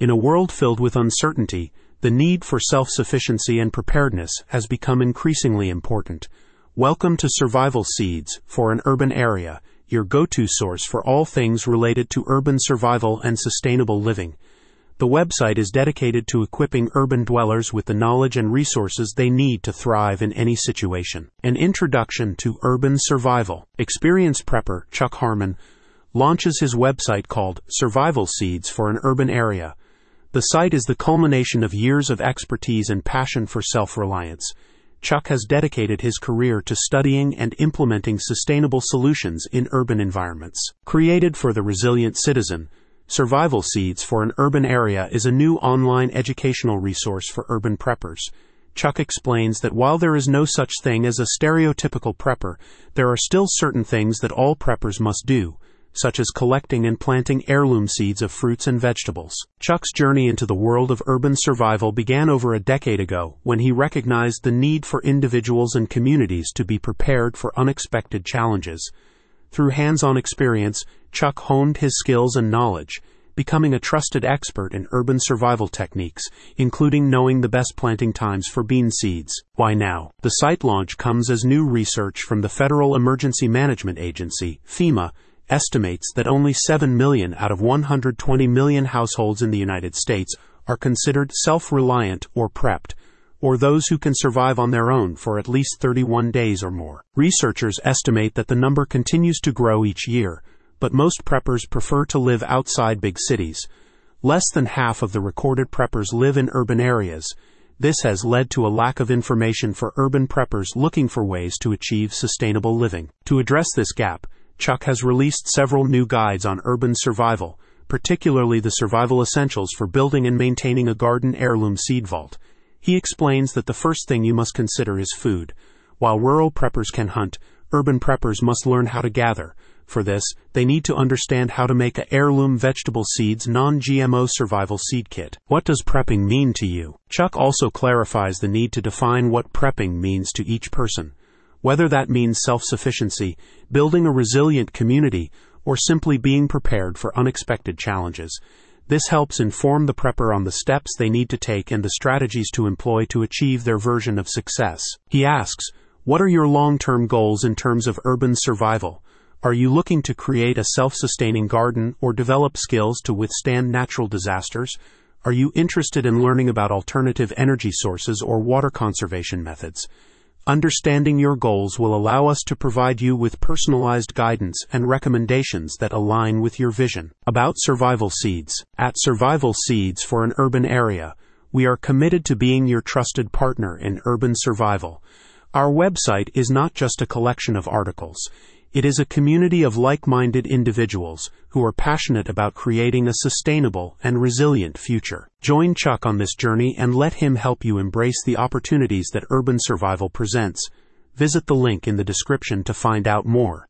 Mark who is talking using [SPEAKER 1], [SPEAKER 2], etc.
[SPEAKER 1] In a world filled with uncertainty, the need for self sufficiency and preparedness has become increasingly important. Welcome to Survival Seeds for an Urban Area, your go to source for all things related to urban survival and sustainable living. The website is dedicated to equipping urban dwellers with the knowledge and resources they need to thrive in any situation. An introduction to urban survival. Experienced prepper Chuck Harmon launches his website called Survival Seeds for an Urban Area. The site is the culmination of years of expertise and passion for self reliance. Chuck has dedicated his career to studying and implementing sustainable solutions in urban environments. Created for the resilient citizen, Survival Seeds for an Urban Area is a new online educational resource for urban preppers. Chuck explains that while there is no such thing as a stereotypical prepper, there are still certain things that all preppers must do, such as collecting and planting heirloom seeds of fruits and vegetables. Chuck's journey into the world of urban survival began over a decade ago when he recognized the need for individuals and communities to be prepared for unexpected challenges. Through hands on experience, Chuck honed his skills and knowledge, becoming a trusted expert in urban survival techniques, including knowing the best planting times for bean seeds. Why now? The site launch comes as new research from the Federal Emergency Management Agency, FEMA, estimates that only 7 million out of 120 million households in the United States are considered self reliant or prepped, or those who can survive on their own for at least 31 days or more. Researchers estimate that the number continues to grow each year, but most preppers prefer to live outside big cities. Less than half of the recorded preppers live in urban areas. This has led to a lack of information for urban preppers looking for ways to achieve sustainable living. To address this gap, Chuck has released several new guides on urban survival, particularly the survival essentials for building and maintaining a garden heirloom seed vault. He explains that the first thing you must consider is food. While rural preppers can hunt, urban preppers must learn how to gather. For this, they need to understand how to make a heirloom vegetable seeds non-GMO survival seed kit. What does prepping mean to you? Chuck also clarifies the need to define what prepping means to each person. Whether that means self-sufficiency, building a resilient community, or simply being prepared for unexpected challenges. This helps inform the prepper on the steps they need to take and the strategies to employ to achieve their version of success. He asks, What are your long term goals in terms of urban survival? Are you looking to create a self sustaining garden or develop skills to withstand natural disasters? Are you interested in learning about alternative energy sources or water conservation methods? Understanding your goals will allow us to provide you with personalized guidance and recommendations that align with your vision. About Survival Seeds. At Survival Seeds for an urban area, we are committed to being your trusted partner in urban survival. Our website is not just a collection of articles. It is a community of like minded individuals who are passionate about creating a sustainable and resilient future. Join Chuck on this journey and let him help you embrace the opportunities that urban survival presents. Visit the link in the description to find out more.